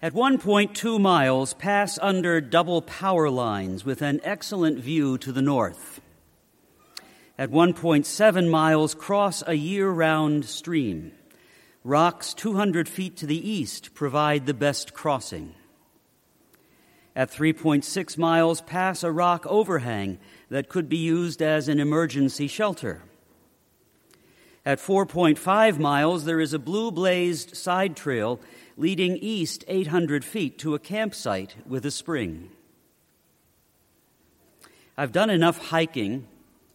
At 1.2 miles, pass under double power lines with an excellent view to the north. At 1.7 miles, cross a year round stream. Rocks 200 feet to the east provide the best crossing. At 3.6 miles, pass a rock overhang that could be used as an emergency shelter. At 4.5 miles, there is a blue blazed side trail leading east 800 feet to a campsite with a spring. I've done enough hiking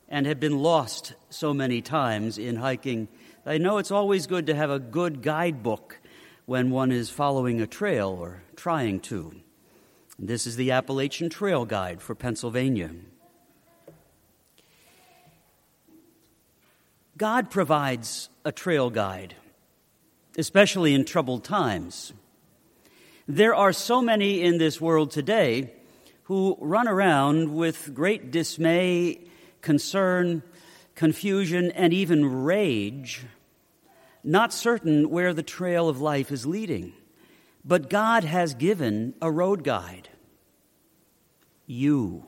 and have been lost so many times in hiking. I know it's always good to have a good guidebook when one is following a trail or trying to. This is the Appalachian Trail Guide for Pennsylvania. God provides a trail guide, especially in troubled times. There are so many in this world today who run around with great dismay, concern, confusion, and even rage, not certain where the trail of life is leading. But God has given a road guide. You.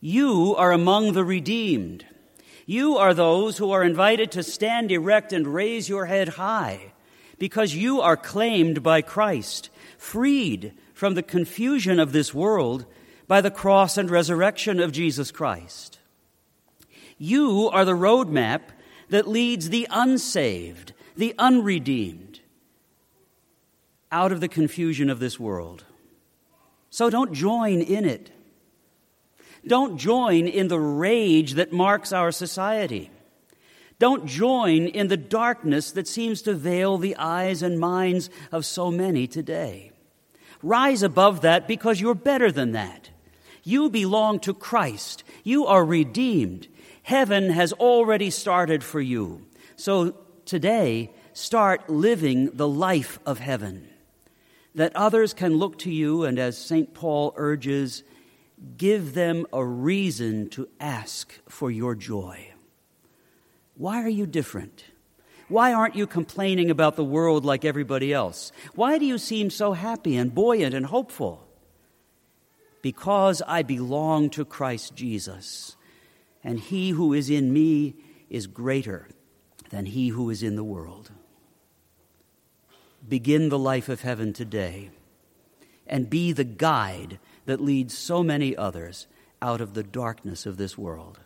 You are among the redeemed. You are those who are invited to stand erect and raise your head high because you are claimed by Christ, freed from the confusion of this world by the cross and resurrection of Jesus Christ. You are the roadmap that leads the unsaved, the unredeemed, out of the confusion of this world. So don't join in it. Don't join in the rage that marks our society. Don't join in the darkness that seems to veil the eyes and minds of so many today. Rise above that because you're better than that. You belong to Christ. You are redeemed. Heaven has already started for you. So today, start living the life of heaven that others can look to you and, as St. Paul urges, give them a reason to ask for your joy. Why are you different? Why aren't you complaining about the world like everybody else? Why do you seem so happy and buoyant and hopeful? Because I belong to Christ Jesus, and he who is in me is greater than he who is in the world begin the life of heaven today and be the guide that leads so many others out of the darkness of this world.